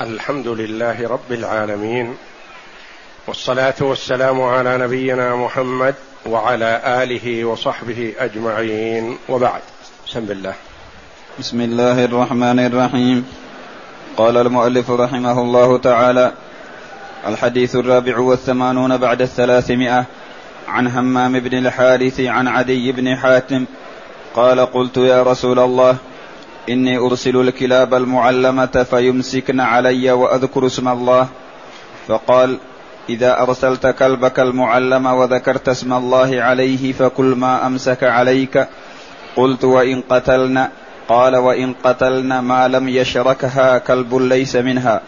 الحمد لله رب العالمين والصلاة والسلام على نبينا محمد وعلى آله وصحبه أجمعين. وبعد بسم الله. بسم الله الرحمن الرحيم. قال المؤلف رحمه الله تعالى الحديث الرابع والثمانون بعد الثلاثمائة عن همام بن الحارث عن عدي بن حاتم قال قلت يا رسول الله إني أرسل الكلاب المعلمة فيمسكن علي وأذكر اسم الله. فقال إذا أرسلت كلبك المعلم وذكرت اسم الله عليه فكل ما أمسك عليك. قلت وإن قتلن. قال وإن قتلن ما لم يشركها كلب ليس منها.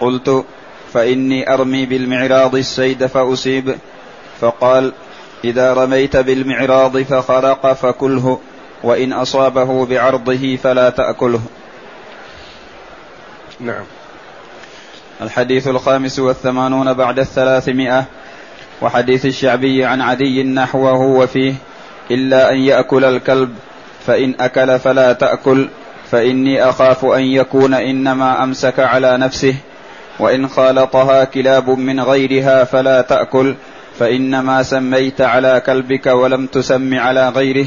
قلت فإني أرمي بالمعراض السيد فأصيب. فقال إذا رميت بالمعراض فخرق فكله. وإن أصابه بعرضه فلا تأكله. نعم. الحديث الخامس والثمانون بعد الثلاثمائة وحديث الشعبي عن عدي نحوه وفيه إلا أن يأكل الكلب فإن أكل فلا تأكل فإني أخاف أن يكون إنما أمسك على نفسه وإن خالطها كلاب من غيرها فلا تأكل فإنما سميت على كلبك ولم تسم على غيره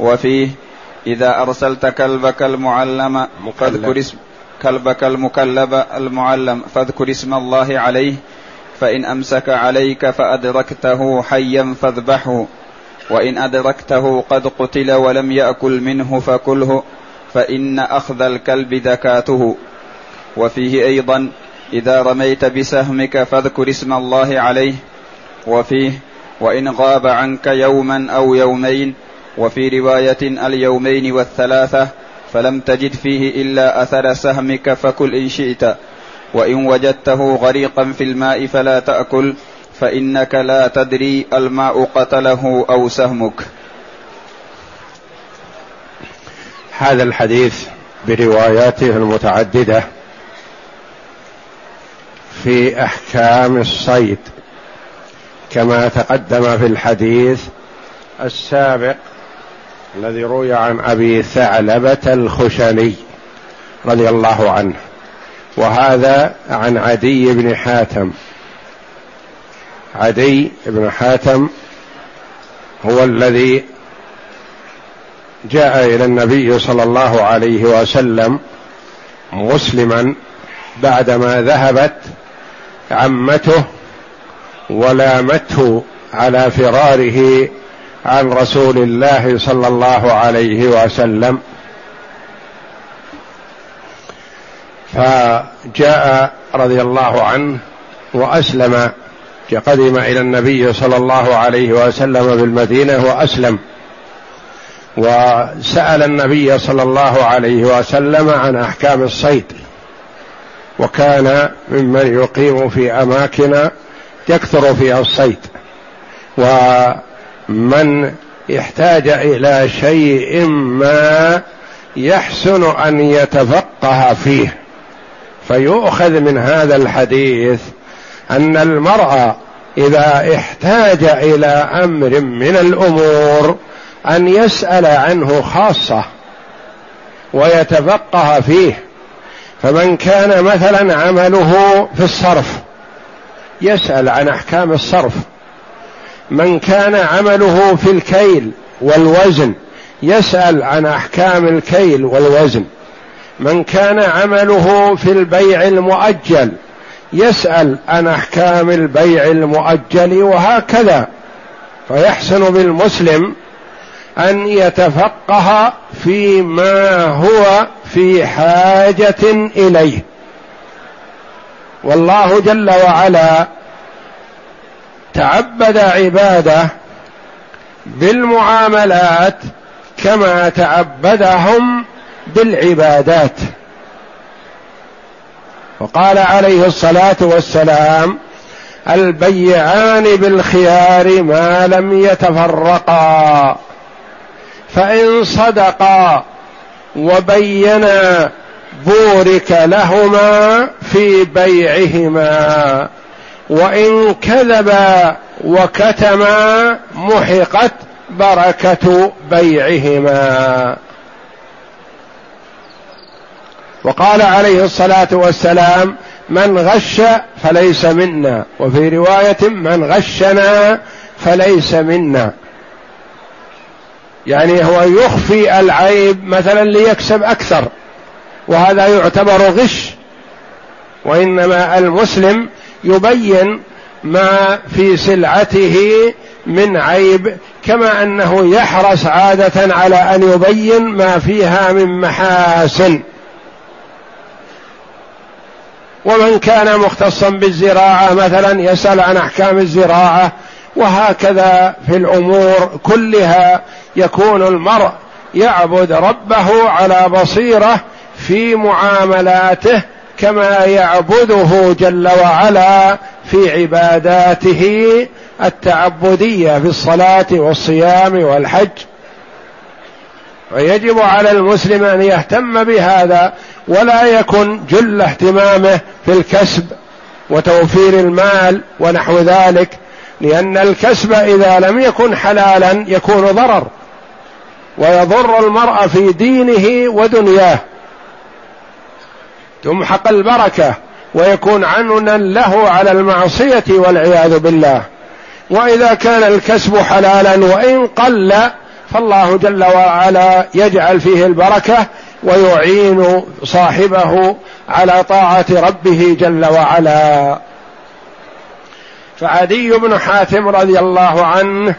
وفيه إذا أرسلت كلبك المعلم فاذكر اسم كلبك المكلب المعلم فاذكر اسم الله عليه فإن أمسك عليك فأدركته حيا فاذبحه وإن أدركته قد قتل ولم يأكل منه فكله فإن أخذ الكلب ذكاته وفيه أيضا إذا رميت بسهمك فاذكر اسم الله عليه وفيه وإن غاب عنك يوما أو يومين وفي رواية اليومين والثلاثة فلم تجد فيه إلا أثر سهمك فكل إن شئت. وإن وجدته غريقا في الماء فلا تأكل فإنك لا تدري الماء قتله أو سهمك. هذا الحديث برواياته المتعددة في أحكام الصيد كما تقدم في الحديث السابق. الذي روي عن أبي ثعلبة الخشني رضي الله عنه. وهذا عن عدي بن حاتم. عدي بن حاتم هو الذي جاء إلى النبي صلى الله عليه وسلم مسلما بعدما ذهبت عمته ولامته على فراره عن رسول الله صلى الله عليه وسلم. فجاء رضي الله عنه وأسلم قدم إلى النبي صلى الله عليه وسلم بالمدينة وأسلم. وسأل النبي صلى الله عليه وسلم عن أحكام الصيد. وكان ممن يقيم في أماكن يكثر فيها الصيد. و من احتاج إلى شيء ما يحسن أن يتفقه فيه. فيؤخذ من هذا الحديث أن المرء إذا احتاج إلى أمر من الأمور أن يسأل عنه خاصة ويتفقه فيه. فمن كان مثلا عمله في الصرف يسأل عن أحكام الصرف. من كان عمله في الكيل والوزن يسأل عن أحكام الكيل والوزن. من كان عمله في البيع المؤجل يسأل عن أحكام البيع المؤجل وهكذا. فيحسن بالمسلم أن يتفقه فيما هو في حاجة إليه. والله جل وعلا تعبد عباده بالمعاملات كما تعبدهم بالعبادات. وقال عليه الصلاة والسلام البيعان بالخيار ما لم يتفرقا فإن صدقا وبينا بورك لهما في بيعهما. وإن كذبا وكتما محقت بركة بيعهما. وقال عليه الصلاة والسلام من غش فليس منا. وفي رواية من غشنا فليس منا. يعني هو يخفي العيب مثلا ليكسب أكثر. وهذا يعتبر غش. وإنما المسلم يبين ما في سلعته من عيب كما أنه يحرص عادة على أن يبين ما فيها من محاسن. ومن كان مختصا بالزراعة مثلا يسأل عن أحكام الزراعة وهكذا في الأمور كلها يكون المرء يعبد ربه على بصيرة في معاملاته كما يعبده جل وعلا في عباداته التعبدية في الصلاة والصيام والحج. ويجب على المسلم أن يهتم بهذا ولا يكن جل اهتمامه في الكسب وتوفير المال ونحو ذلك لأن الكسب إذا لم يكن حلالا يكون ضرر. ويضر المرء في دينه ودنياه. تمحق البركة ويكون عنا له على المعصية والعياذ بالله. وإذا كان الكسب حلالا وإن قل فالله جل وعلا يجعل فيه البركة ويعين صاحبه على طاعة ربه جل وعلا. فعدي بن حاتم رضي الله عنه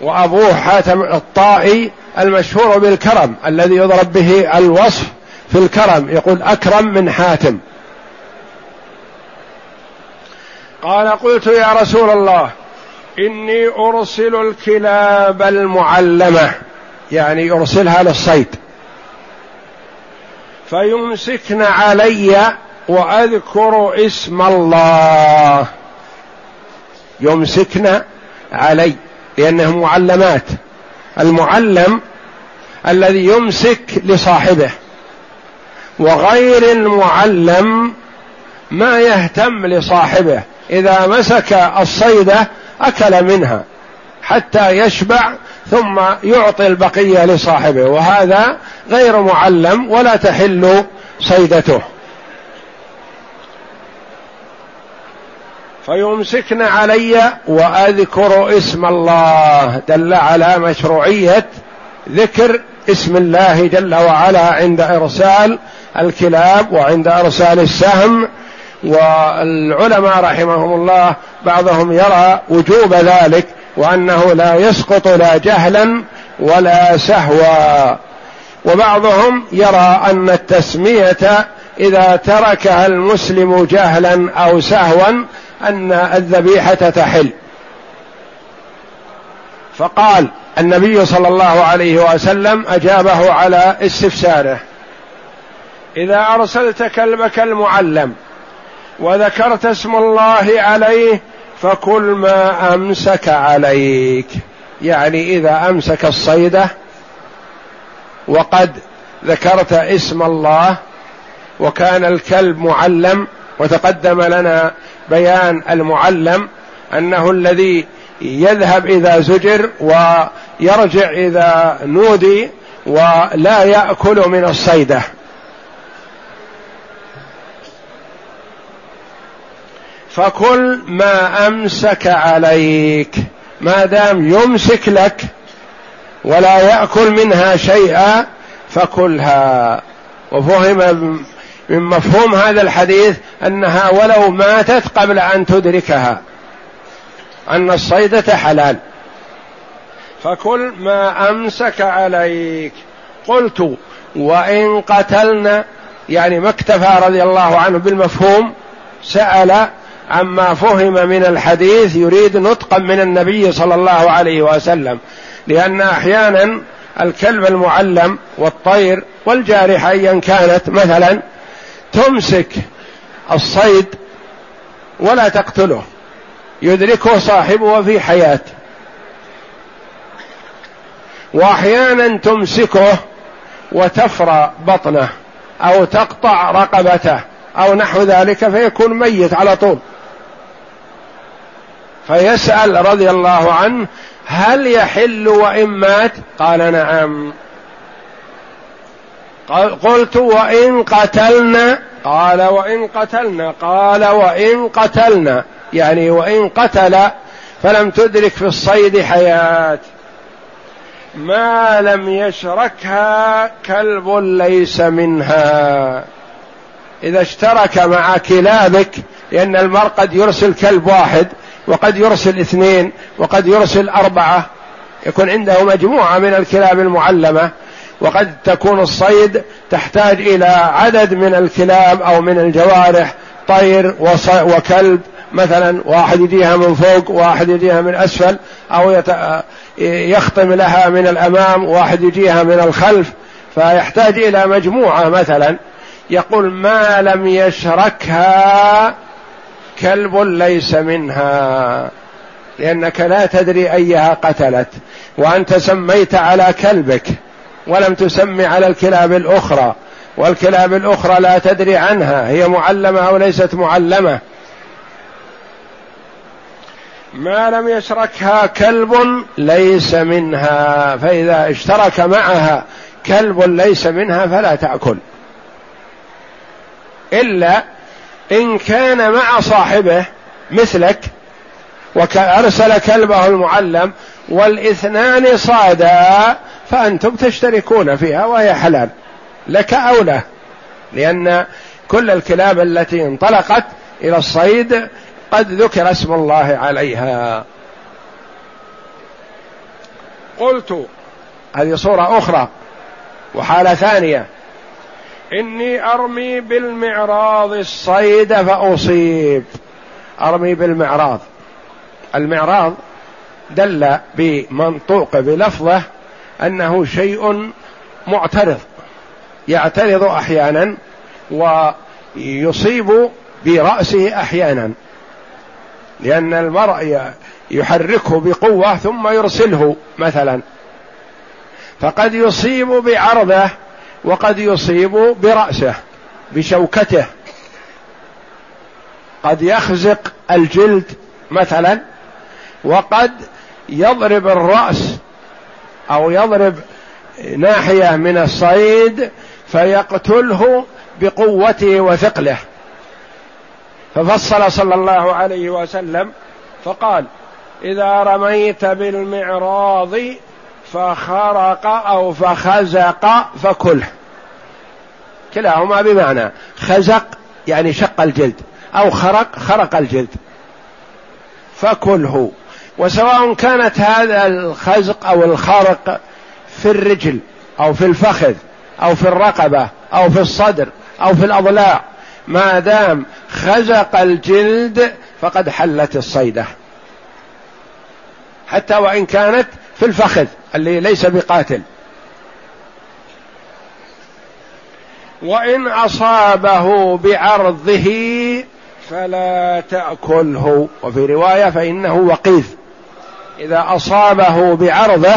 وأبوه حاتم الطائي المشهور بالكرم الذي يضرب به الوصف في الكرم يقول أكرم من حاتم. قال قلت يا رسول الله إني أرسل الكلاب المعلمة يعني ارسلها للصيد. فيمسكن علي وأذكر اسم الله. يمسكن علي لأنه معلمات. المعلم الذي يمسك لصاحبه. وغير المعلم ما يهتم لصاحبه. إذا مسك الصيدة أكل منها حتى يشبع ثم يعطي البقية لصاحبه. وهذا غير معلم ولا تحل صيدته. فيمسكن علي وأذكر اسم الله. دل على مشروعية ذكر اسم الله جل وعلا عند إرسال الكلاب وعند أرسال السهم والعلماء رحمهم الله بعضهم يرى وجوب ذلك وأنه لا يسقط لا جهلا ولا سهوا. وبعضهم يرى أن التسمية إذا تركها المسلم جهلا أو سهوا أن الذبيحة تحل. فقال النبي صلى الله عليه وسلم أجابه على استفساره. إذا ارسلت كلبك المعلم وذكرت اسم الله عليه فكل ما أمسك عليك. يعني إذا أمسك الصيدة وقد ذكرت اسم الله وكان الكلب معلم وتقدم لنا بيان المعلم أنه الذي يذهب إذا زجر ويرجع إذا نودي ولا يأكل من الصيدة. فكل ما أمسك عليك ما دام يمسك لك ولا يأكل منها شيئا فكلها. وفهم من مفهوم هذا الحديث أنها ولو ماتت قبل أن تدركها أن الصيدة حلال. فكل ما أمسك عليك. قلت وإن قتلنا يعني ما اكتفى رضي الله عنه بالمفهوم سأل عما فهم من الحديث يريد نطقا من النبي صلى الله عليه وسلم. لأن أحيانا الكلب المعلم والطير والجارحه ايا كانت مثلا تمسك الصيد ولا تقتله. يدركه صاحبه في حياة. وأحيانا تمسكه وتفرى بطنه أو تقطع رقبته أو نحو ذلك فيكون ميت على طول. فيسأل رضي الله عنه هل يحل وإن مات؟ قال نعم. قلت وإن قتلنا؟ قال وإن قتلنا. قال وإن قتلنا. يعني وإن قتل فلم تدرك في الصيد حياة. ما لم يشركها كلب ليس منها. إذا اشترك مع كلابك لأن المرء قد يرسل كلب واحد وقد يرسل اثنين وقد يرسل أربعة يكون عنده مجموعة من الكلاب المعلمة وقد تكون الصيد تحتاج إلى عدد من الكلاب أو من الجوارح طير وكلب مثلا واحد يجيها من فوق واحد يجيها من أسفل أو يخطم لها من الأمام واحد يجيها من الخلف فيحتاج إلى مجموعة مثلا. يقول ما لم يشركها كلب ليس منها لأنك لا تدري أيها قتلت وأنت سميت على كلبك ولم تسمي على الكلاب الأخرى والكلاب الأخرى لا تدري عنها هي معلمة أو ليست معلمة. ما لم يشركها كلب ليس منها فإذا اشترك معها كلب ليس منها فلا تأكل. إلا إن كان مع صاحبه مثلك وأرسل كلبه المعلم والإثنان صادا فأنتم تشتركون فيها وهي حلال. لك أو له. لأن كل الكلاب التي انطلقت إلى الصيد قد ذكر اسم الله عليها. قلت هذه صورة أخرى وحالة ثانية. إني أرمي بالمعراض الصيد فأصيب. أرمي بالمعراض. المعراض دل بمنطوق بلفظه أنه شيء معترض يعترض أحيانا ويصيب برأسه أحيانا لأن المرء يحركه بقوة ثم يرسله مثلا. فقد يصيب بعرضه وقد يصيب برأسه بشوكته. قد يخزق الجلد مثلا وقد يضرب الرأس أو يضرب ناحية من الصيد فيقتله بقوته وثقله. ففصل صلى الله عليه وسلم فقال إذا رميت بالمعراض فخرق أو فخزق فكله. كلاهما بمعنى خزق يعني شق الجلد أو خرق خرق الجلد. فكله. وسواء كانت هذا الخزق أو الخرق في الرجل أو في الفخذ أو في الرقبة أو في الصدر أو في الأضلاع ما دام خزق الجلد فقد حلت الصيده. حتى وإن كانت في الفخذ اللي ليس بقاتل. وإن أصابه بعرضه فلا تأكله. وفي رواية فإنه وقيذ إذا أصابه بعرضه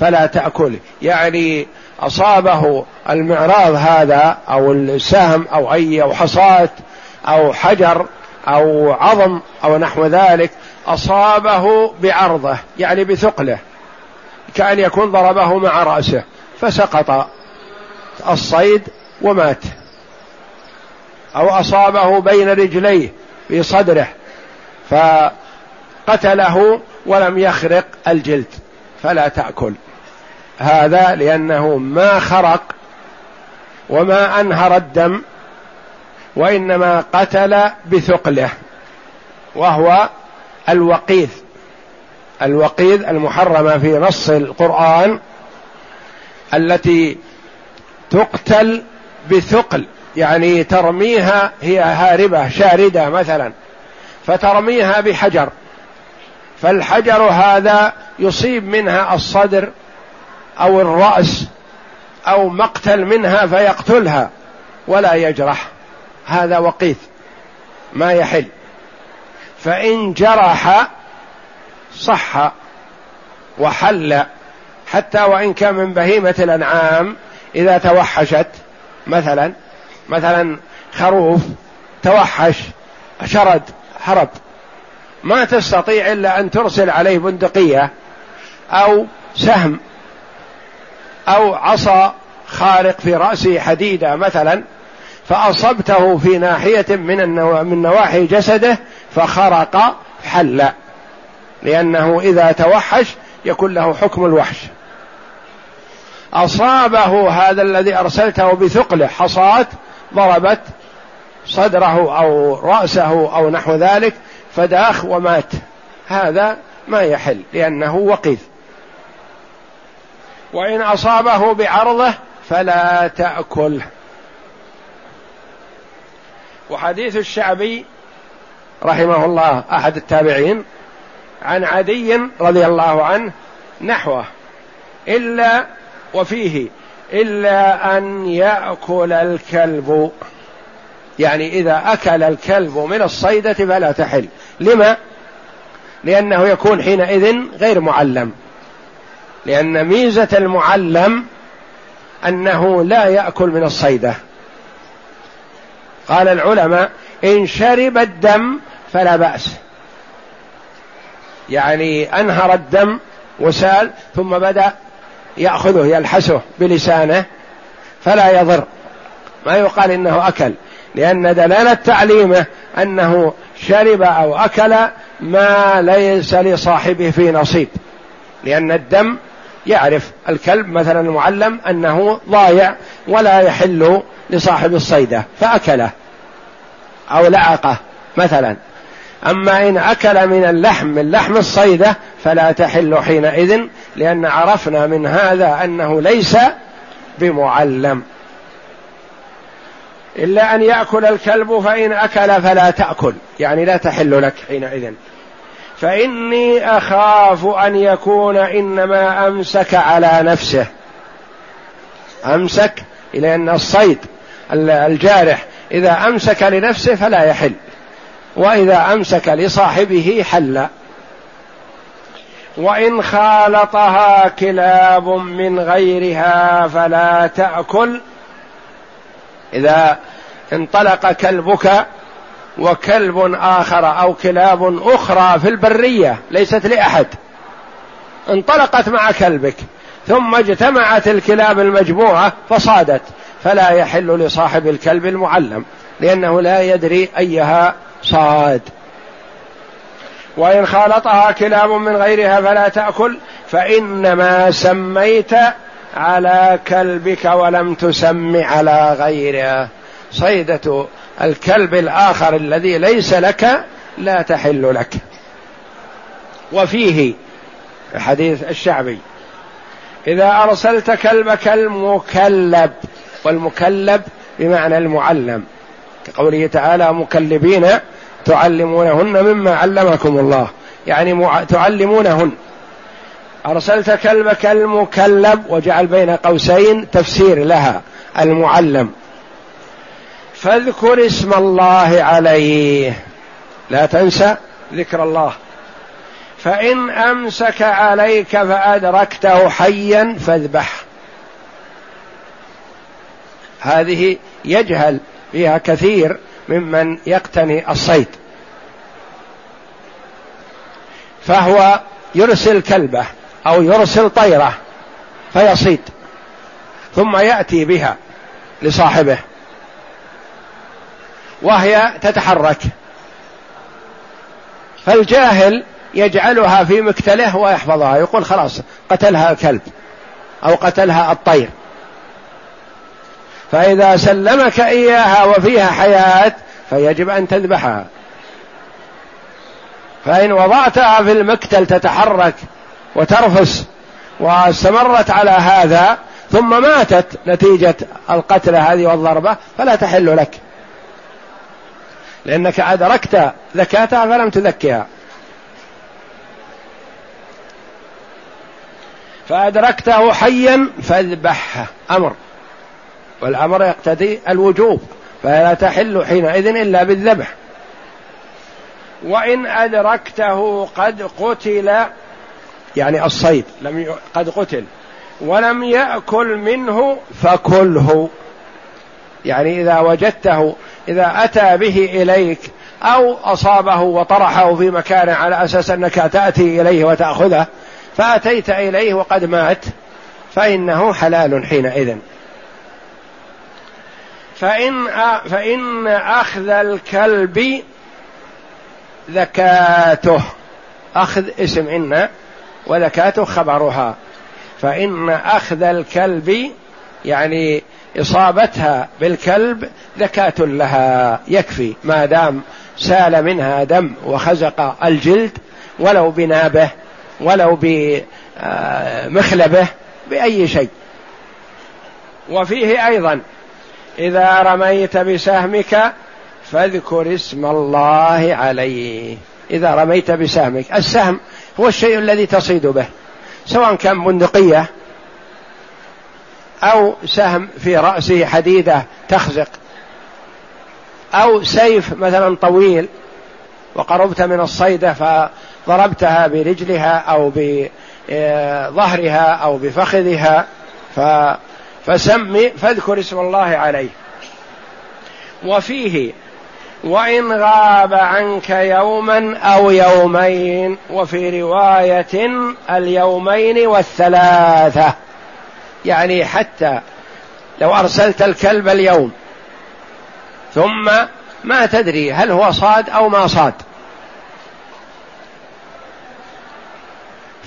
فلا تاكله يعني أصابه المعراض هذا أو السهم أو أي أو حصاه أو حجر أو عظم أو نحو ذلك أصابه بعرضه يعني بثقله. كأن يكون ضربه مع رأسه فسقط الصيد ومات. أو أصابه بين رجليه في صدره فقتله ولم يخرق الجلد فلا تأكل. هذا لأنه ما خرق وما أنهر الدم وإنما قتل بثقله وهو الوقيذ الوقيذ المحرمة في نص القرآن التي تقتل بثقل يعني ترميها هي هاربة شاردة مثلا فترميها بحجر. فالحجر هذا يصيب منها الصدر أو الرأس أو مقتل منها فيقتلها ولا يجرح. هذا وقيث ما يحل. فإن جرح صح وحل حتى وإن كان من بهيمة الأنعام إذا توحشت مثلا مثلا خروف توحش شرد هرب ما تستطيع إلا أن ترسل عليه بندقية أو سهم أو عصا خارق في رأسه حديدة مثلا فأصبته في ناحية من. من نواحي جسده فخرق حل لأنه إذا توحش يكون له حكم الوحش. أصابه هذا الذي أرسلته بثقله حصاة ضربت صدره أو رأسه أو نحو ذلك فداخ ومات. هذا ما يحل لأنه وقيف وإن أصابه بعرضه فلا تأكل. وحديث الشعبي رحمه الله أحد التابعين عن عدي رضي الله عنه نحوه إلا وفيه إلا أن يأكل الكلب. يعني إذا أكل الكلب من الصيدة فلا تحل. لما؟ لأنه يكون حينئذ غير معلم. لأن ميزة المعلم أنه لا يأكل من الصيدة. قال العلماء إن شرب الدم فلا بأس. يعني أنهر الدم وسال ثم بدأ يأخذه يلحسه بلسانه فلا يضر. ما يقال إنه أكل لأن دلالة تعليمه أنه شرب أو أكل ما ليس لصاحبه في نصيب لأن الدم يعرف الكلب مثلا المعلم أنه ضايع ولا يحل لصاحب الصيدة فأكله أو لعقه مثلا. أما إن أكل من اللحم من لحم الصيدة فلا تحل حينئذ لأن عرفنا من هذا أنه ليس بمعلم. إلا أن يأكل الكلب فإن أكل فلا تأكل يعني لا تحل لك حينئذ. فإني أخاف أن يكون إنما أمسك على نفسه. أمسك إلى أن الصيد الجارح إذا أمسك لنفسه فلا يحل. وإذا أمسك لصاحبه حل. وإن خالطها كلاب من غيرها فلا تأكل. إذا انطلق كلبك وكلب آخر أو كلاب أخرى في البرية ليست لأحد. انطلقت مع كلبك ثم اجتمعت الكلاب المجموعة فصادت. فلا يحل لصاحب الكلب المعلم لأنه لا يدري أيها صاد. وإن خالطها كلاب من غيرها فلا تأكل فإنما سميت على كلبك ولم تسم على غيره صيدة الكلب الآخر الذي ليس لك لا تحل لك. وفيه حديث الشعبي إذا أرسلت كلبك المكلب والمكلب بمعنى المعلم كقوله تعالى مكلبين تعلمونهن مما علمكم الله. يعني. تعلمونهن. أرسلت كلبك المكلب وجعل بين قوسين تفسير لها المعلم. فاذكر اسم الله عليه. لا تنسى ذكر الله. فإن أمسك عليك فأدركته حيا فاذبح. هذه يجهل فيها كثير ممن يقتني الصيد. فهو يرسل كلبة أو يرسل طيرة فيصيد ثم يأتي بها لصاحبه وهي تتحرك. فالجاهل يجعلها في مكتله ويحفظها يقول خلاص قتلها الكلب أو قتلها الطير. فإذا سلمك إياها وفيها حياة فيجب أن تذبحها. فإن وضعتها في المكتل تتحرك وترفس واستمرت على هذا ثم ماتت نتيجة القتلة هذه والضربة فلا تحل لك. لأنك أدركت ذكاتها فلم تذكها فأدركته حيا فاذبحه أمر. والأمر يقتضي الوجوب فلا تحل حينئذ إلا بالذبح وإن أدركته قد قتل يعني الصيد لم. قد قتل ولم يأكل منه فكله يعني إذا وجدته إذا أتى به إليك أو أصابه وطرحه في مكان على أساس أنك تأتي إليه وتأخذه فأتيت إليه وقد مات فإنه حلال حينئذ فإن فإن أخذ الكلب ذكاته أخذ اسم إن وذكاته خبرها. فإن أخذ الكلب يعني إصابتها بالكلب ذكاة لها. يكفي ما دام سال منها دم وخزق الجلد ولو بنابه ولو بمخلبه بأي شيء. وفيه أيضا إذا رميت بسهمك فاذكر اسم الله عليه. إذا رميت بسهمك. السهم هو الشيء الذي تصيد به. سواء كان بندقية أو سهم في رأسه حديدة تخزق. أو سيف مثلا طويل وقربت من الصيدة فضربتها برجلها أو بظهرها أو بفخذها. ف فسمي فاذكر اسم الله عليه. وفيه وإن غاب عنك يوما أو يومين وفي رواية اليومين والثلاثة. يعني حتى لو أرسلت الكلب اليوم ثم ما تدري هل هو صاد أو ما صاد.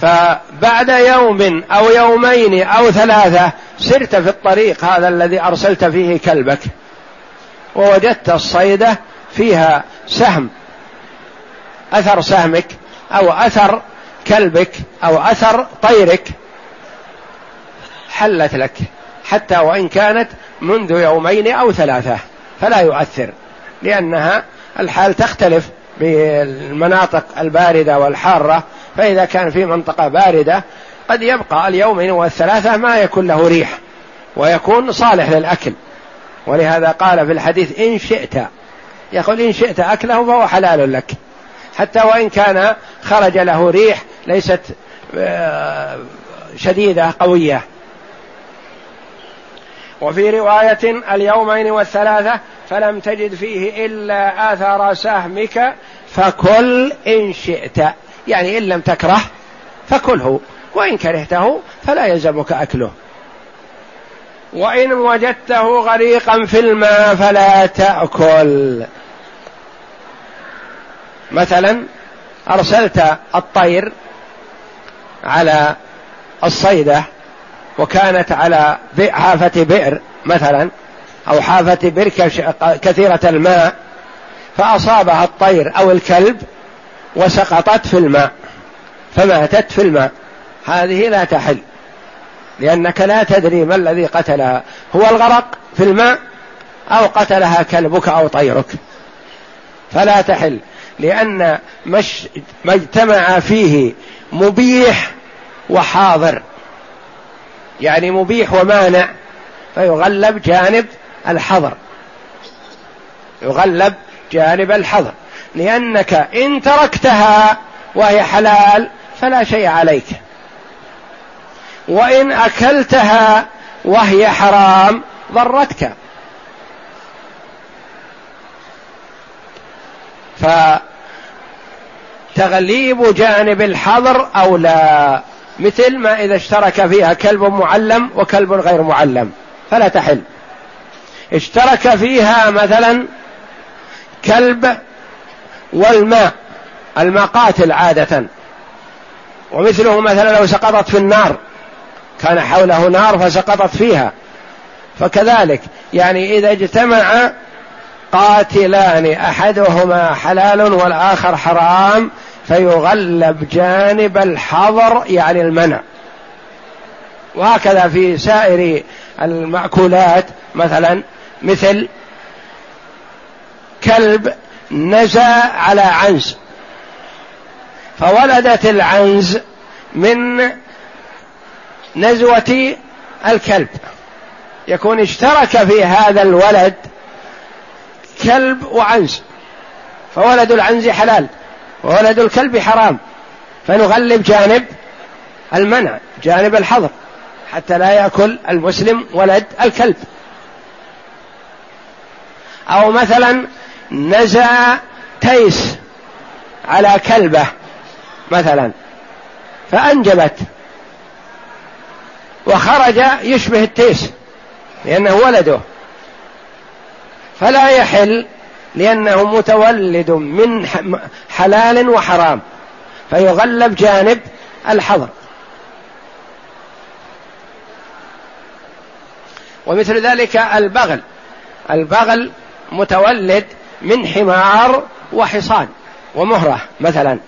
فبعد يوم أو يومين أو ثلاثة سرت في الطريق هذا الذي أرسلت فيه كلبك. ووجدت الصيدة فيها سهم أثر سهمك أو أثر كلبك أو أثر طيرك. حلت لك حتى وإن كانت منذ يومين أو ثلاثة فلا يؤثر لأنها الحال تختلف بالمناطق الباردة والحارة. فإذا كان في منطقة باردة قد يبقى اليومين والثلاثة ما يكون له ريح ويكون صالح للأكل. ولهذا قال في الحديث إن شئت يقول إن شئت أكله فهو حلال لك. حتى وإن كان خرج له ريح ليست آه، شديدة قوية. وفي رواية اليومين والثلاثة فلم تجد فيه إلا أثر سهمك فكل إن شئت. يعني إن لم تكره فكله وإن كرهته فلا يلزمك أكله. وإن وجدته غريقا في الماء فلا تأكل. مثلا أرسلت الطير على الصيدة وكانت على حافة بئر مثلا أو حافة بئر كثيرة الماء فأصابها الطير أو الكلب وسقطت في الماء فماتت في الماء. هذه لا تحل لأنك لا تدري ما الذي قتلها. هو الغرق في الماء أو قتلها كلبك أو طيرك. فلا تحل لأن مش ما اجتمع فيه مبيح وحاضر. يعني مبيح ومانع فيغلب جانب الحظر يغلب جانب الحظر لأنك إن تركتها وهي حلال فلا شيء عليك. وإن أكلتها وهي حرام ضرتك. فتغليب جانب الحظر أو لا مثل ما إذا اشترك فيها كلب معلم وكلب غير معلم فلا تحل. اشترك فيها مثلا كلب والماء الماء قاتل عادة. ومثله مثلا لو سقطت في النار كان حوله نار فسقطت فيها. فكذلك يعني إذا اجتمع قاتلان أحدهما حلال والآخر حرام فيغلب جانب الحظر يعني المنع. وهكذا في سائر المأكولات مثلا مثل كلب نزى على عنز. فولدت العنز من نزوة الكلب. يكون اشترك في هذا الولد كلب وعنز. فولد العنز حلال وولد الكلب حرام. فنغلب جانب المنع جانب الحظر حتى لا يأكل المسلم ولد الكلب. أو مثلا نزع تيس على كلبة مثلا فأنجبت. وخرج يشبه التيس لأنه ولده. فلا يحل لأنه متولد من حلال وحرام فيغلب جانب الحظر. ومثل ذلك البغل. البغل متولد من حمار وحصان ومهرة مثلا.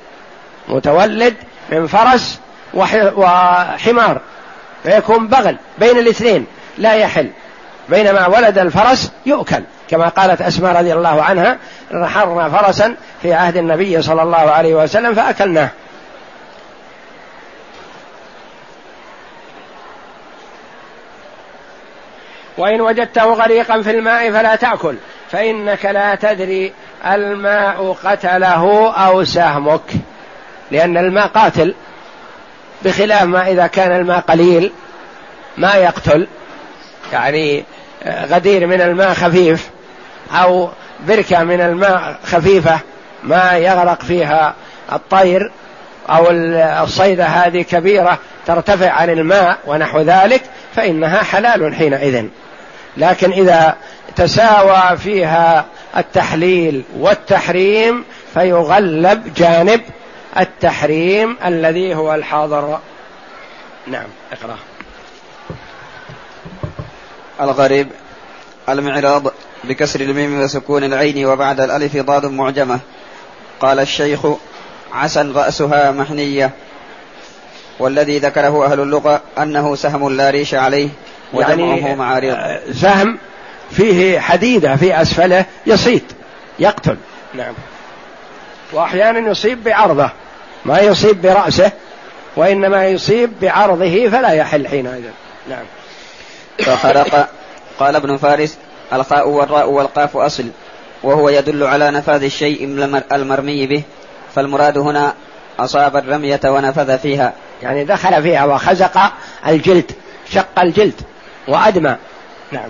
متولد من فرس وحمار. فيكون بغل بين الاثنين لا يحل. بينما ولد الفرس يؤكل. كما قالت أسماء رضي الله عنها نحرنا فرسا في عهد النبي صلى الله عليه وسلم فأكلناه. وإن وجدته غريقا في الماء فلا تأكل. فإنك لا تدري الماء قتله أو سهمك لأن الماء قاتل بخلاف ما إذا كان الماء قليل ما يقتل يعني غدير من الماء خفيف أو بركة من الماء خفيفة ما يغرق فيها الطير أو الصيدة هذه كبيرة ترتفع عن الماء ونحو ذلك فإنها حلال حينئذ. لكن إذا تساوى فيها التحليل والتحريم فيغلب جانب التحريم الذي هو الحاضر. نعم اقرأ. الغريب المعراض بكسر الميم وسكون العين وبعد الألف ضاد معجمة. قال الشيخ عسى رأسها محنية. والذي ذكره أهل اللغة أنه سهم لا ريش عليه. يعني معارض. سهم فيه حديدة في أسفله يصيد يقتل. نعم. وأحيانا يصيب بعرضه ما يصيب برأسه وإنما يصيب بعرضه فلا يحل حينئذ. نعم. فخرق. قال ابن فارس الخاء والراء والقاف أصل وهو يدل على نفاذ الشيء المرمي به. فالمراد هنا أصاب الرمية ونفذ فيها. يعني دخل فيها وخزق الجلد شق الجلد. وأدمى. نعم.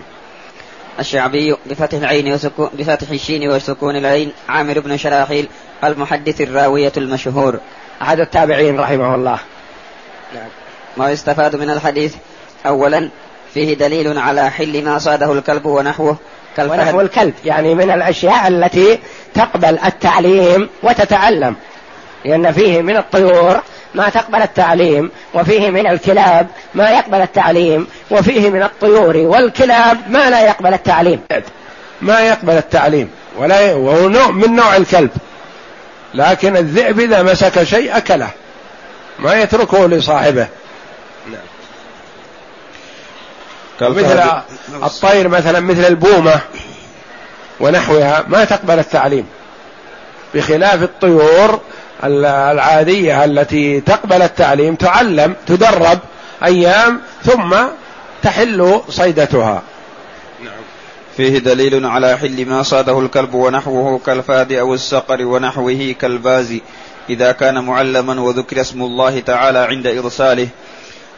الشعبي بفتح العين وسكون بفتح الشين وسكون العين عامر بن شراحيل المحدث الراوية المشهور. أحد التابعين رحمه الله. نعم. ما يستفاد من الحديث؟ أولا فيه دليل على حل ما صاده الكلب ونحوه كالفهد. ونحو الكلب يعني من الأشياء التي تقبل التعليم وتتعلم. لأن فيه من الطيور ما تقبل التعليم وفيه من الكلاب ما يقبل التعليم وفيه من الطيور والكلاب ما لا يقبل التعليم. ما يقبل التعليم ولا وهو نوع من نوع الكلب. لكن الذئب إذا مسك شيء أكله ما يتركه لصاحبه. نعم. مثل الطير مثلا مثل البومة ونحوها ما تقبل التعليم. بخلاف الطيور العادية التي تقبل التعليم تعلم تدرب أيام ثم تحل صيدتها. نعم. فيه دليل على حل ما صاده الكلب ونحوه كالفاد أو السقر ونحوه كالباز إذا كان معلما وذكر اسم الله تعالى عند إرساله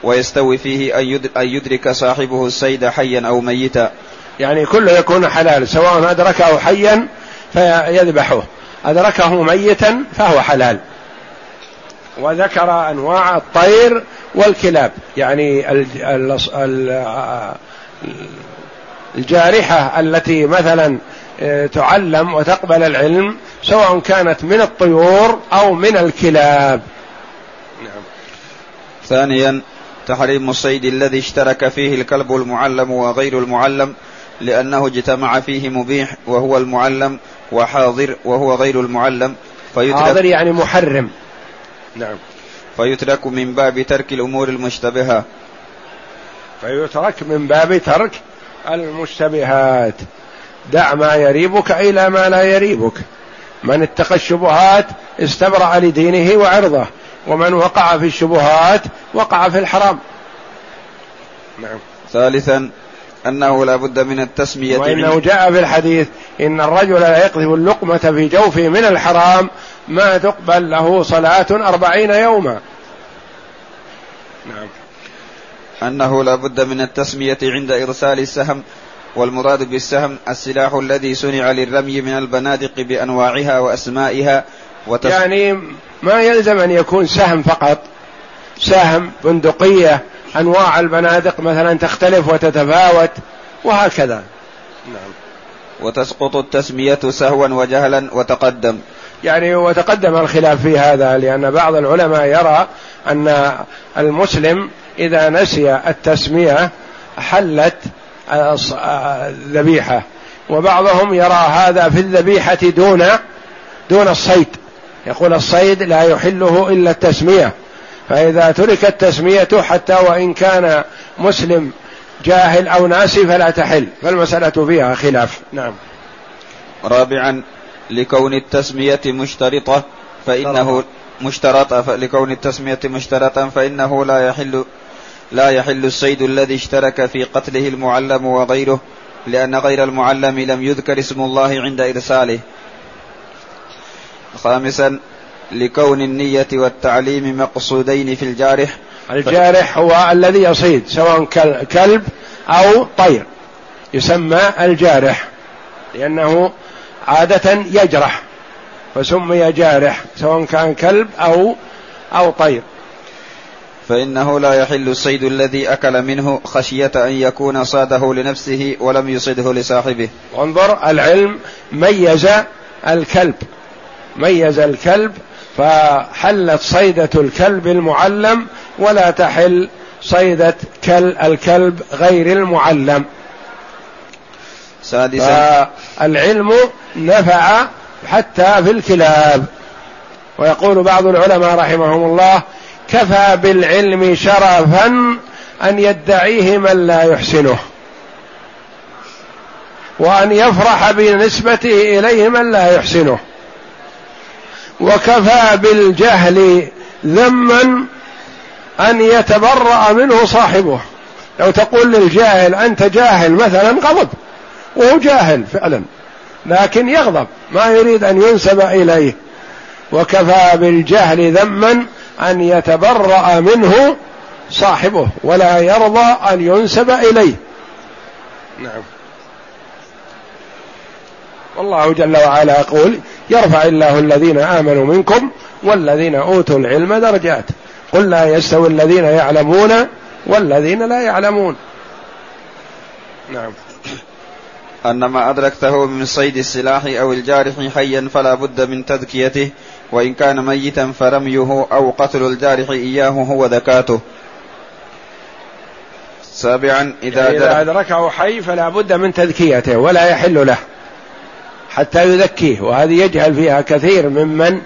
ويستوي فيه أن يدرك صاحبه السيد حيا أو ميتا. يعني كله يكون حلال سواء أدركه حيا فيذبحه. أدركه ميتا فهو حلال وذكر أنواع الطير والكلاب يعني الجارحة التي مثلا آه، تعلم وتقبل العلم سواء كانت من الطيور أو من الكلاب نعم. ثانيا تحريم الصيد الذي اشترك فيه الكلب المعلم وغير المعلم لأنه اجتمع فيه مبيح وهو المعلم وحاضر وهو غير المعلم فيترك حاضر يعني محرم. نعم. فيترك من باب ترك الأمور المشتبهة. فيترك من باب ترك المشتبهات. دع ما يريبك إلى ما لا يريبك. من اتقى الشبهات استبرأ لدينه وعرضه ومن وقع في الشبهات وقع في الحرام. نعم. ثالثا أنه لا بد من التسمية وإنه جاء في الحديث إن الرجل لا يقذف اللقمة في جوفه من الحرام ما تقبل له صلاة أربعين يوما. نعم. أنه لا بد من التسمية عند إرسال السهم والمراد بالسهم السلاح الذي صنع للرمي من البنادق بأنواعها وأسمائها وتس... يعني ما يلزم أن يكون سهم فقط سهم بندقية أنواع البنادق مثلا تختلف وتتفاوت وهكذا. نعم. وتسقط التسمية سهوا وجهلا وتقدم. يعني وتقدم الخلاف في هذا لأن بعض العلماء يرى أن المسلم إذا نسي التسمية حلت الذبيحة. وبعضهم يرى هذا في الذبيحة دون دون الصيد. يقول الصيد لا يحله إلا التسمية. فإذا ترك التسمية حتى وإن كان مسلم جاهل أو ناسي فلا تحل. فالمسألة فيها خلاف. نعم. رابعا لكون التسمية مشترطة فإنه مشترطة لكون التسمية مشترطا فإنه لا يحل لا يحل الصيد الذي اشترك في قتله المعلم وغيره لأن غير المعلم لم يذكر اسم الله عند إرساله. خامسا لكون النية والتعليم مقصودين في الجارح. الجارح هو الذي يصيد سواء كلب أو طير. يسمى الجارح لأنه عادة يجرح فسمي جارح سواء كان كلب أو أو طير. فإنه لا يحل الصيد الذي أكل منه خشية أن يكون صاده لنفسه ولم يصده لصاحبه. انظر العلم ميز الكلب ميز الكلب فحلت صيدة الكلب المعلم ولا تحل صيدة كل الكلب غير المعلم. سادسا. فالعلم نفع حتى في الكلاب. ويقول بعض العلماء رحمهم الله كفى بالعلم شرفا أن يدعيه من لا يحسنه وأن يفرح بنسبته إليه من لا يحسنه. وكفى بالجهل ذما أن يتبرأ منه صاحبه. لو تقول للجاهل أنت جاهل مثلا غضب. وهو جاهل فعلا لكن يغضب. ما يريد أن ينسب إليه. وكفى بالجهل ذما أن يتبرأ منه صاحبه ولا يرضى أن ينسب إليه. نعم. والله جل وعلا يقول يرفع الله الذين آمنوا منكم والذين أوتوا العلم درجات. قل لا يستوي الذين يعلمون والذين لا يعلمون. نعم. أن ما أدركته من صيد السلاح أو الجارح حيا فلا بد من تذكيته وإن كان ميتا فرميه أو قتل الجارح إياه هو ذكاته. سابعا إذا, يعني إذا أدركه حي فلا بد من تذكيته ولا يحل له. حتى يذكيه وهذه يجهل فيها كثير ممن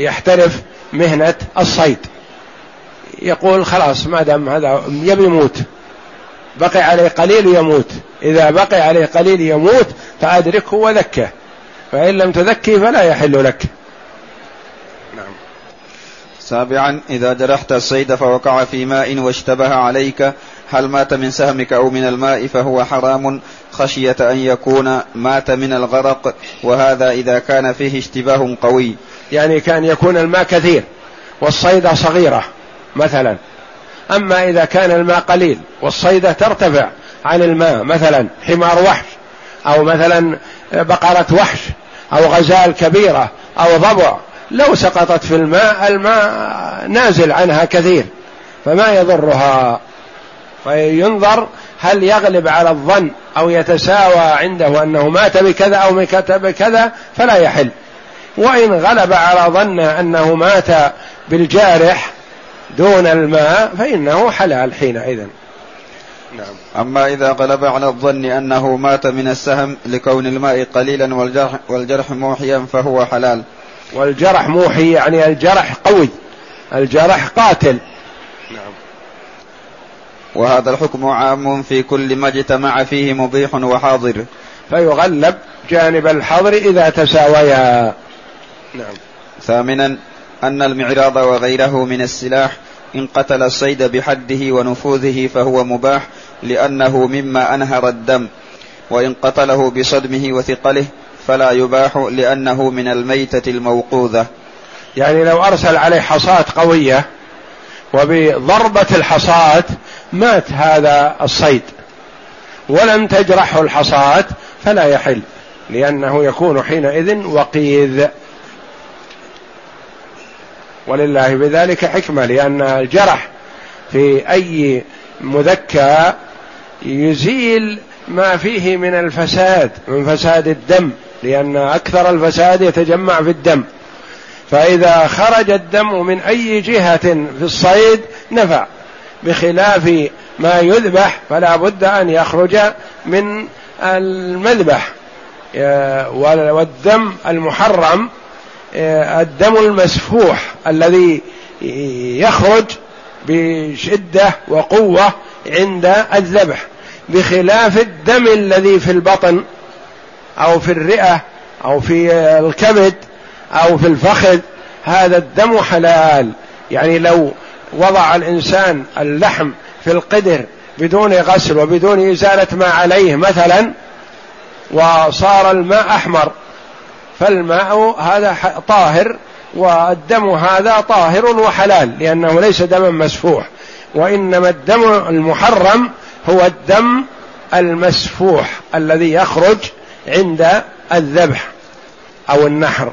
يحترف مهنة الصيد. يقول خلاص ما دام هذا يبي يموت بقي عليه قليل يموت. إذا بقي عليه قليل يموت فأدركه وذكه فإن لم تذكي فلا يحل لك. نعم. سابعا إذا جرحت الصيد فوقع في ماء واشتبه عليك هل مات من سهمك أو من الماء فهو حرام. خشية أن يكون مات من الغرق وهذا إذا كان فيه اشتباه قوي. يعني كان يكون الماء كثير والصيدة صغيرة مثلا. أما إذا كان الماء قليل والصيدة ترتفع عن الماء مثلا حمار وحش أو مثلا بقرة وحش أو غزال كبيرة أو ضبع لو سقطت في الماء الماء نازل عنها كثير فما يضرها. فينظر هل يغلب على الظن أو يتساوى عنده أنه مات بكذا أو مات بكذا فلا يحل. وإن غلب على ظن أنه مات بالجارح دون الماء فإنه حلال حينئذ. نعم. أما إذا غلب على الظن أنه مات من السهم لكون الماء قليلا والجرح, والجرح موحيا فهو حلال. والجرح موحي يعني الجرح قوي. الجرح قاتل. نعم. وهذا الحكم عام في كل ما اجتمع فيه مبيح وحاضر. فيغلب جانب الحظر إذا تساويا. نعم. ثامنا أن المعراض وغيره من السلاح إن قتل الصيد بحده ونفوذه فهو مباح لأنه مما أنهر الدم. وإن قتله بصدمه وثقله فلا يباح لأنه من الميتة الموقوذة. يعني لو أرسل عليه حصاة قوية وبضربة الحصاة مات هذا الصيد. ولم تجرحه الحصاة فلا يحل لأنه يكون حينئذ وقيذ. ولله بذلك حكمة لأن الجرح في أي مذكى يزيل ما فيه من الفساد من فساد الدم لأن أكثر الفساد يتجمع في الدم. فإذا خرج الدم من أي جهة في الصيد نفع. بخلاف ما يذبح فلا بد أن يخرج من المذبح. والدم المحرم الدم المسفوح الذي يخرج بشدة وقوة عند الذبح. بخلاف الدم الذي في البطن أو في الرئة أو في الكبد أو في الفخذ هذا الدم حلال. يعني لو وضع الإنسان اللحم في القدر بدون غسل وبدون إزالة ما عليه مثلا وصار الماء أحمر فالماء هذا طاهر والدم هذا طاهر وحلال لأنه ليس دما مسفوح. وإنما الدم المحرم هو الدم المسفوح الذي يخرج عند الذبح أو النحر.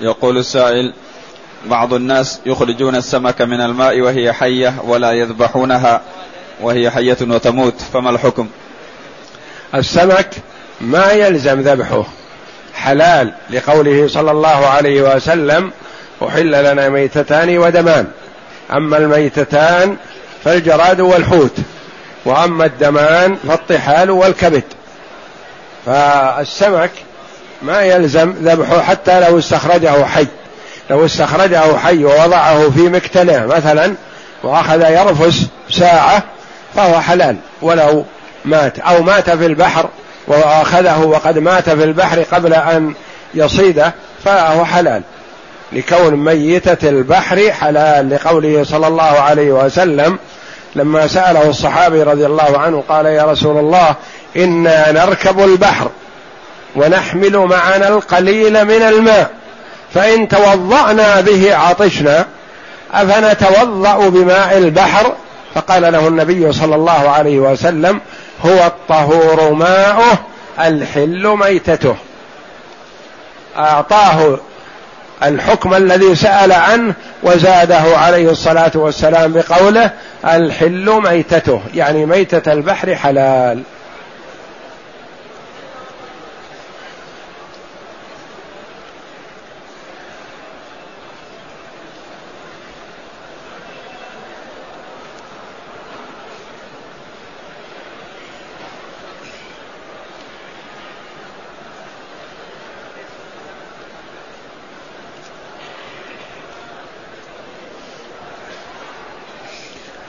يقول السائل بعض الناس يخرجون السمك من الماء وهي حية ولا يذبحونها وهي حية وتموت فما الحكم؟ السمك ما يلزم ذبحه. حلال لقوله صلى الله عليه وسلم أحل لنا ميتتان ودمان. أما الميتتان فالجراد والحوت وأما الدمان فالطحال والكبد. فالسمك ما يلزم ذبحه حتى لو استخرجه حي. لو استخرجه حي ووضعه في مكتله مثلا وأخذ يرفس ساعة فهو حلال. ولو مات أو مات في البحر وأخذه وقد مات في البحر قبل أن يصيده فهو حلال. لكون ميتة البحر حلال لقوله صلى الله عليه وسلم لما سأله الصحابي رضي الله عنه قال يا رسول الله إنا نركب البحر ونحمل معنا القليل من الماء فإن توضأنا به عطشنا أفنتوضأ بماء البحر؟ فقال له النبي صلى الله عليه وسلم هو الطهور ماؤه الحل ميتته. أعطاه الحكم الذي سأل عنه وزاده عليه الصلاة والسلام بقوله الحل ميتته يعني ميتة البحر حلال.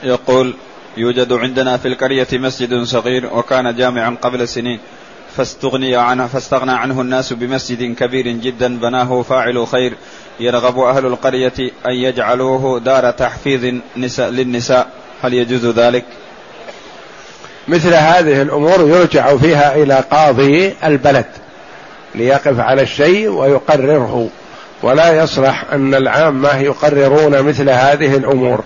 يقول يوجد عندنا في القرية مسجد صغير وكان جامعا قبل سنين فاستغني عنه فاستغنى عنه الناس بمسجد كبير جدا بناه فاعل خير يرغب أهل القرية أن يجعلوه دار تحفيظ نساء للنساء هل يجوز ذلك؟ مثل هذه الأمور يرجع فيها إلى قاضي البلد ليقف على الشيء ويقرره ولا يصلح أن العامة يقررون مثل هذه الأمور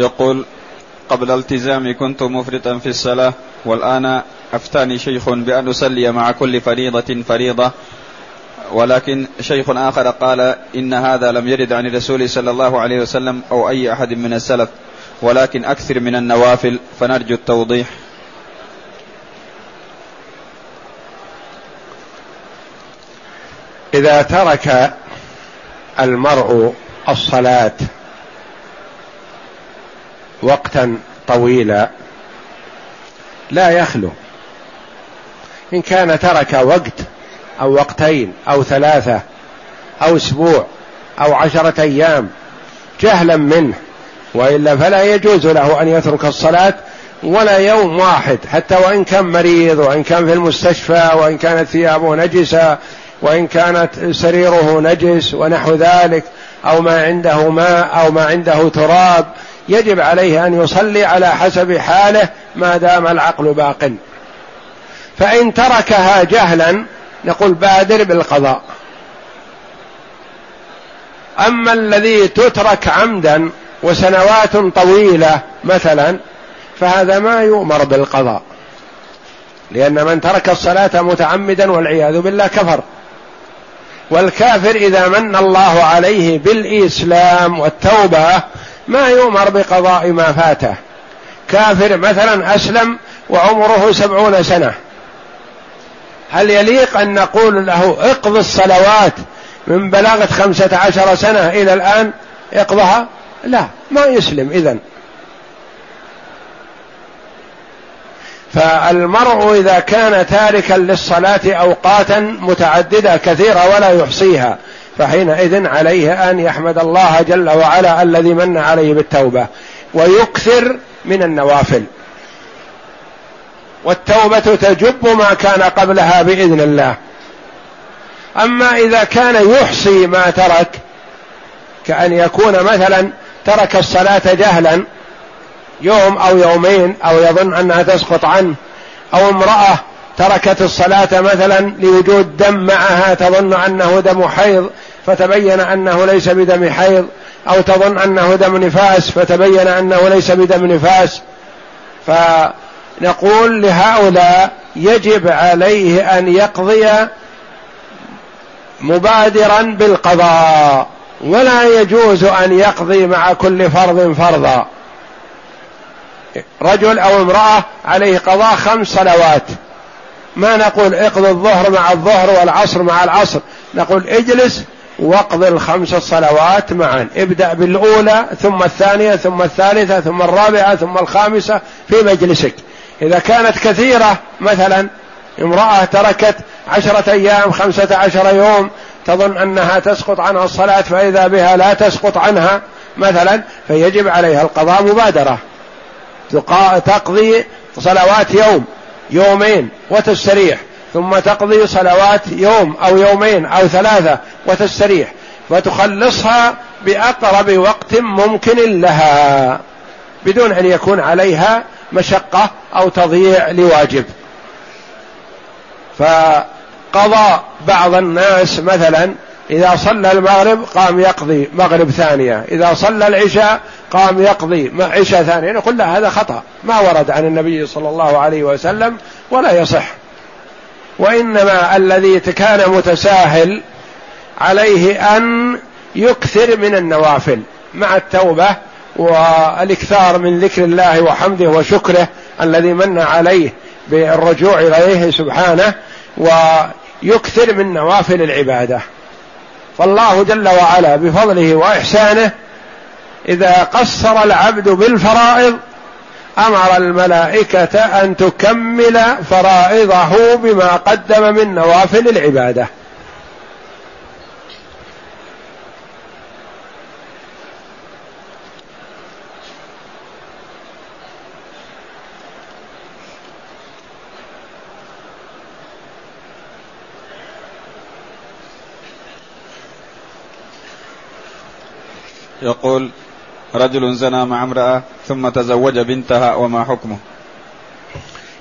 يقول قبل التزامي كنت مفرطا في الصلاة والآن أفتاني شيخ بأن أصلي مع كل فريضة فريضة. ولكن شيخ آخر قال إن هذا لم يرد عن الرسول صلى الله عليه وسلم أو أي أحد من السلف. ولكن أكثر من النوافل فنرجو التوضيح. إذا ترك المرء الصلاة وقتا طويلا لا يخلو. إن كان ترك وقت أو وقتين أو ثلاثة أو أسبوع أو عشرة أيام جهلا منه وإلا فلا يجوز له أن يترك الصلاة ولا يوم واحد حتى وإن كان مريض وإن كان في المستشفى وإن كانت ثيابه نجسة وإن كانت سريره نجس ونحو ذلك أو ما عنده ماء أو ما عنده تراب يجب عليه أن يصلي على حسب حاله ما دام العقل باق. فإن تركها جهلا نقول بادر بالقضاء. أما الذي تترك عمدا وسنوات طويلة مثلا فهذا ما يؤمر بالقضاء. لأن من ترك الصلاة متعمدا والعياذ بالله كفر. والكافر إذا من الله عليه بالإسلام والتوبة ما يؤمر بقضاء ما فاته. كافر مثلا أسلم وعمره سبعون سنة. هل يليق أن نقول له اقض الصلوات من بلاغة خمسة عشر سنة إلى الآن؟ اقضها؟ لا ما يسلم إذن. فالمرء إذا كان تاركا للصلاة أوقاتا متعددة كثيرة ولا يحصيها. فحينئذ عليه أن يحمد الله جل وعلا الذي من عليه بالتوبة ويكثر من النوافل. والتوبة تجب ما كان قبلها بإذن الله. أما إذا كان يحصي ما ترك كأن يكون مثلا ترك الصلاة جهلا يوم أو يومين أو يظن أنها تسقط عنه أو امرأة تركت الصلاة مثلا لوجود دم معها تظن أنه دم حيض فتبين أنه ليس بدم حيض أو تظن أنه دم نفاس فتبين أنه ليس بدم نفاس. فنقول لهؤلاء يجب عليه أن يقضي مبادرا بالقضاء ولا يجوز أن يقضي مع كل فرض فرضا. رجل أو امرأة عليه قضاء خمس صلوات. ما نقول اقضي الظهر مع الظهر والعصر مع العصر. نقول اجلس واقضي الخمس الصلوات معا. ابدأ بالأولى ثم الثانية ثم الثالثة ثم الرابعة ثم الخامسة في مجلسك. إذا كانت كثيرة مثلا امرأة تركت عشرة أيام خمسة عشر يوم تظن أنها تسقط عنها الصلاة فإذا بها لا تسقط عنها مثلا فيجب عليها القضاء مبادرة. تقضي صلوات يوم يومين وتستريح. ثم تقضي صلوات يوم أو يومين أو ثلاثة وتستريح فتخلصها بأقرب وقت ممكن لها بدون أن يكون عليها مشقة أو تضييع لواجب. فقضى بعض الناس مثلا إذا صلى المغرب قام يقضي مغرب ثانية إذا صلى العشاء قام يقضي عشاء ثانية نقول لا هذا خطأ ما ورد عن النبي صلى الله عليه وسلم ولا يصح. وإنما الذي كان متساهل عليه أن يكثر من النوافل مع التوبة والإكثار من ذكر الله وحمده وشكره الذي من عليه بالرجوع إليه سبحانه ويكثر من نوافل العبادة. فالله جل وعلا بفضله وإحسانه إذا قصر العبد بالفرائض أمر الملائكة أن تكمل فرائضه بما قدم من نوافل العبادة. يقول رجل زنى مع امرأة ثم تزوج بنتها وما حكمه؟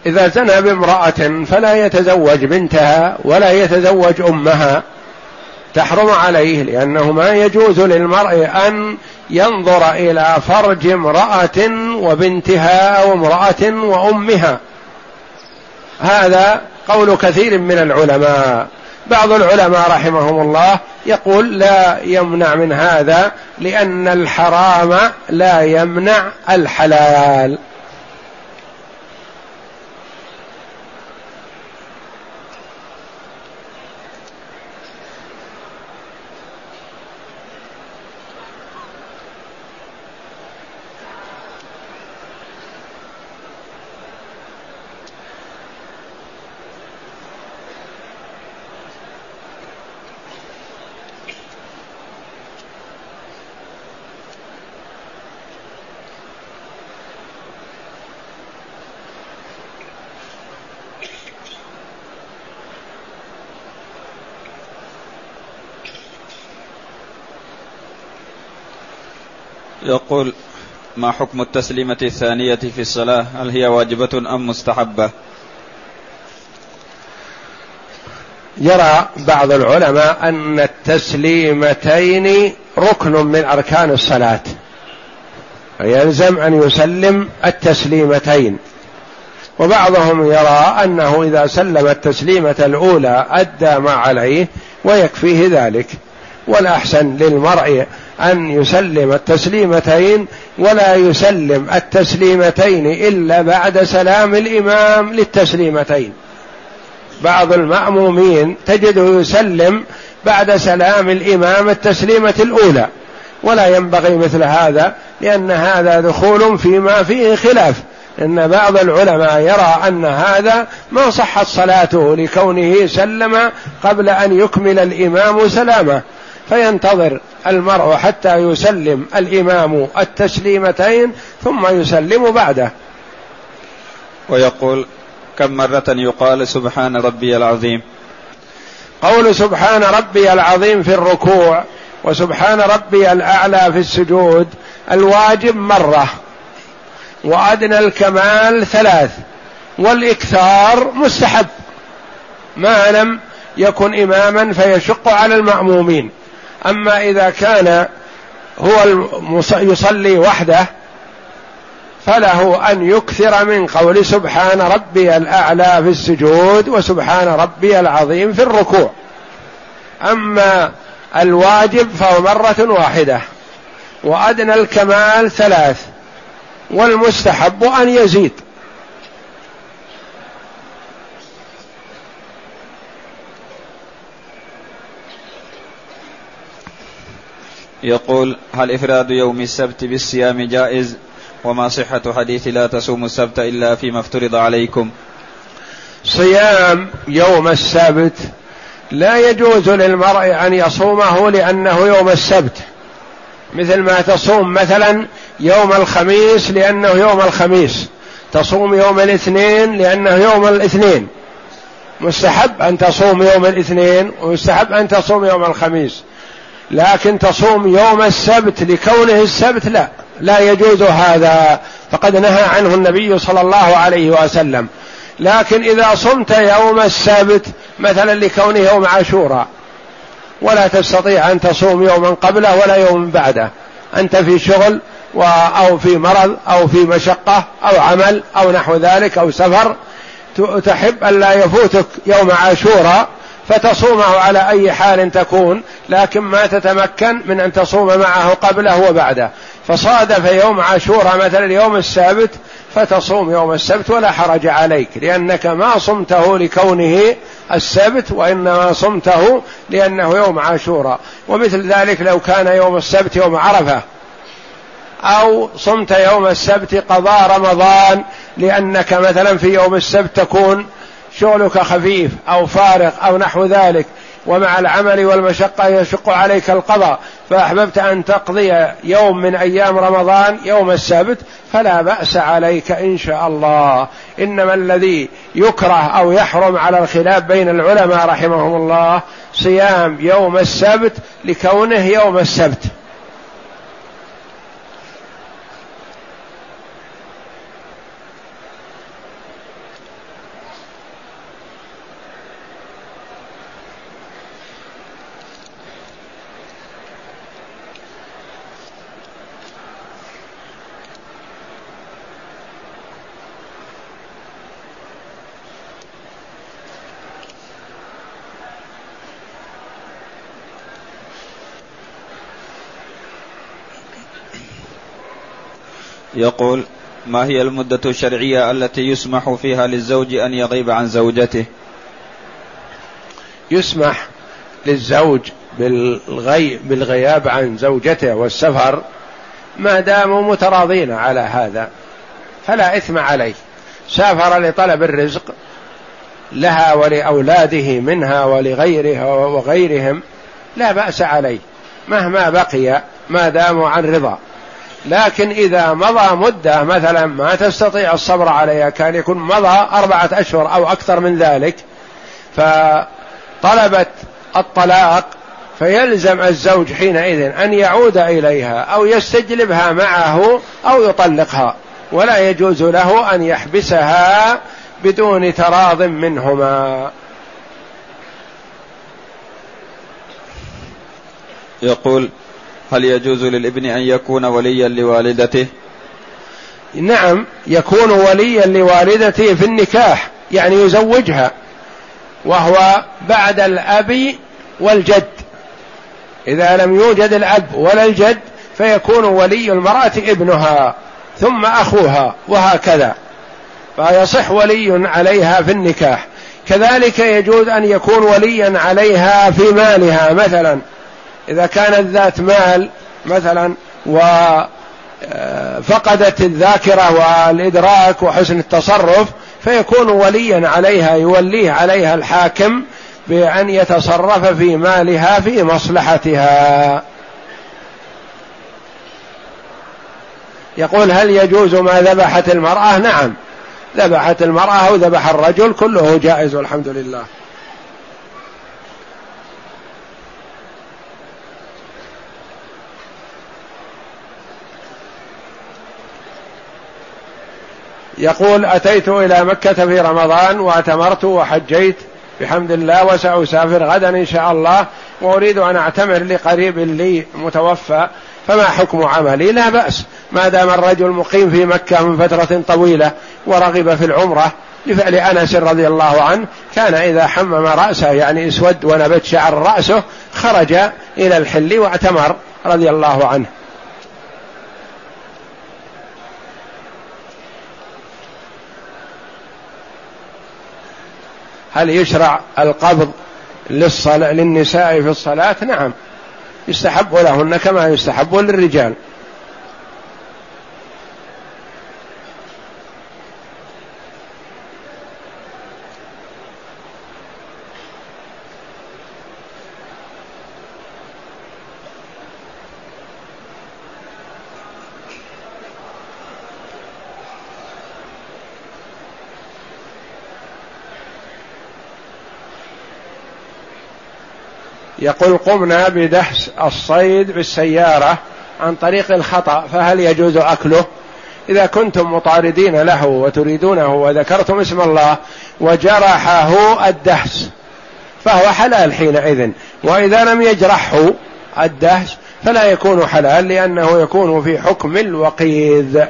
إذا زنى بامرأة فلا يتزوج بنتها ولا يتزوج أمها. تحرم عليه لأنه ما يجوز للمرء أن ينظر إلى فرج امرأة وبنتها أو امرأة وأمها. هذا قول كثير من العلماء. بعض العلماء رحمهم الله يقول لا يمنع من هذا لأن الحرام لا يمنع الحلال. يقول ما حكم التسليمة الثانية في الصلاة؟ هل هي واجبة أم مستحبة؟ يرى بعض العلماء أن التسليمتين ركن من أركان الصلاة فيلزم أن يسلم التسليمتين. وبعضهم يرى أنه إذا سلم التسليمة الأولى أدى ما عليه ويكفيه ذلك. والأحسن للمرء أن يسلم التسليمتين ولا يسلم التسليمتين إلا بعد سلام الإمام للتسليمتين. بعض المأمومين تجده يسلم بعد سلام الإمام التسليمة الأولى ولا ينبغي مثل هذا لأن هذا دخول فيما فيه خلاف. إن بعض العلماء يرى أن هذا ما صحت صلاته لكونه سلم قبل أن يكمل الإمام سلامه فينتظر المرء حتى يسلم الإمام التسليمتين ثم يسلم بعده. ويقول كم مرة يقال سبحان ربي العظيم. قول سبحان ربي العظيم في الركوع وسبحان ربي الأعلى في السجود الواجب مرة وأدنى الكمال ثلاث والإكثار مستحب. ما لم يكن إماما فيشق على المأمومين. أما إذا كان هو يصلي وحده فله أن يكثر من قول سبحان ربي الأعلى في السجود وسبحان ربي العظيم في الركوع. أما الواجب فهو مرة واحدة وأدنى الكمال ثلاث والمستحب أن يزيد. يقول هل إفراد يوم السبت بالصيام جائز؟ وما صحة حديث لا تصوموا السبت إلا فيما افترض عليكم. صيام يوم السبت لا يجوز للمرء أن يصومه لأنه يوم السبت. مثل ما تصوم مثلا يوم الخميس لأنه يوم الخميس. تصوم يوم الاثنين لأنه يوم الاثنين. مستحب أن تصوم يوم الاثنين ومستحب أن تصوم يوم الخميس. لكن تصوم يوم السبت لكونه السبت لا لا يجوز هذا. فقد نهى عنه النبي صلى الله عليه وسلم. لكن إذا صمت يوم السبت مثلا لكونه يوم عاشوراء ولا تستطيع أن تصوم يوما قبله ولا يوم بعده. أنت في شغل أو في مرض أو في مشقة أو عمل أو نحو ذلك أو سفر تحب أن لا يفوتك يوم عاشوراء فتصومه على أي حال تكون لكن ما تتمكن من أن تصوم معه قبله وبعده. فصادف يوم عاشوراء مثلا يوم السبت فتصوم يوم السبت ولا حرج عليك لأنك ما صمته لكونه السبت وإنما صمته لأنه يوم عاشوراء ومثل ذلك لو كان يوم السبت يوم عرفة أو صمت يوم السبت قضاء رمضان لأنك مثلا في يوم السبت تكون شغلك خفيف أو فارغ أو نحو ذلك ومع العمل والمشقة يشق عليك القضاء. فأحببت أن تقضي يوم من أيام رمضان يوم السبت فلا بأس عليك إن شاء الله. إنما الذي يكره أو يحرم على الخلاف بين العلماء رحمهم الله صيام يوم السبت لكونه يوم السبت. يقول ما هي المدة الشرعية التي يسمح فيها للزوج أن يغيب عن زوجته؟ يسمح للزوج بالغي بالغياب عن زوجته والسفر ما داموا متراضين على هذا فلا إثم عليه. سافر لطلب الرزق لها ولأولاده منها ولغيرها وغيرهم لا بأس عليه مهما بقي ما داموا عن رضا. لكن إذا مضى مدة مثلا ما تستطيع الصبر عليها كان يكون مضى أربعة أشهر أو أكثر من ذلك فطلبت الطلاق فيلزم الزوج حينئذ أن يعود إليها أو يستجلبها معه أو يطلقها ولا يجوز له أن يحبسها بدون تراض منهما. يقول هل يجوز للابن أن يكون وليا لوالدته؟ نعم يكون وليا لوالدته في النكاح يعني يزوجها وهو بعد الأب والجد. إذا لم يوجد الأب ولا الجد فيكون ولي المرأة ابنها ثم أخوها وهكذا. فيصح ولي عليها في النكاح. كذلك يجوز أن يكون وليا عليها في مالها مثلا. إذا كانت ذات مال مثلا وفقدت آه، الذاكرة والإدراك وحسن التصرف فيكون وليا عليها يوليه عليها الحاكم بأن يتصرف في مالها في مصلحتها. يقول هل يجوز ما ذبحت المرأة؟ نعم. ذبحت المرأة أو ذبح الرجل كله جائز والحمد لله. يقول أتيت إلى مكة في رمضان واعتمرت وحجيت. بحمد الله وسأسافر غدا إن شاء الله وأريد أن أعتمر لقريب لي متوفى. فما حكم عملي؟ لا بأس. ما دام الرجل مقيم في مكة من فترة طويلة ورغب في العمرة لفعل أنس رضي الله عنه كان إذا حمم رأسه يعني اسود ونبت شعر رأسه خرج إلى الحل واعتمر رضي الله عنه. هل يشرع القبض للنساء في الصلاة؟ نعم. يستحب لهن كما يستحب للرجال. يقول قمنا بدحس الصيد بالسيارة عن طريق الخطأ فهل يجوز أكله؟ إذا كنتم مطاردين له وتريدونه وذكرتم اسم الله وجرحه الدهس فهو حلال حينئذ. وإذا لم يجرحه الدهس فلا يكون حلال لأنه يكون في حكم الوقيذ.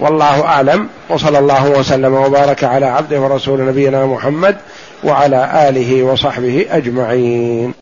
والله أعلم. وصلى الله وسلم وبارك على عبده ورسول نبينا محمد وعلى آله وصحبه أجمعين.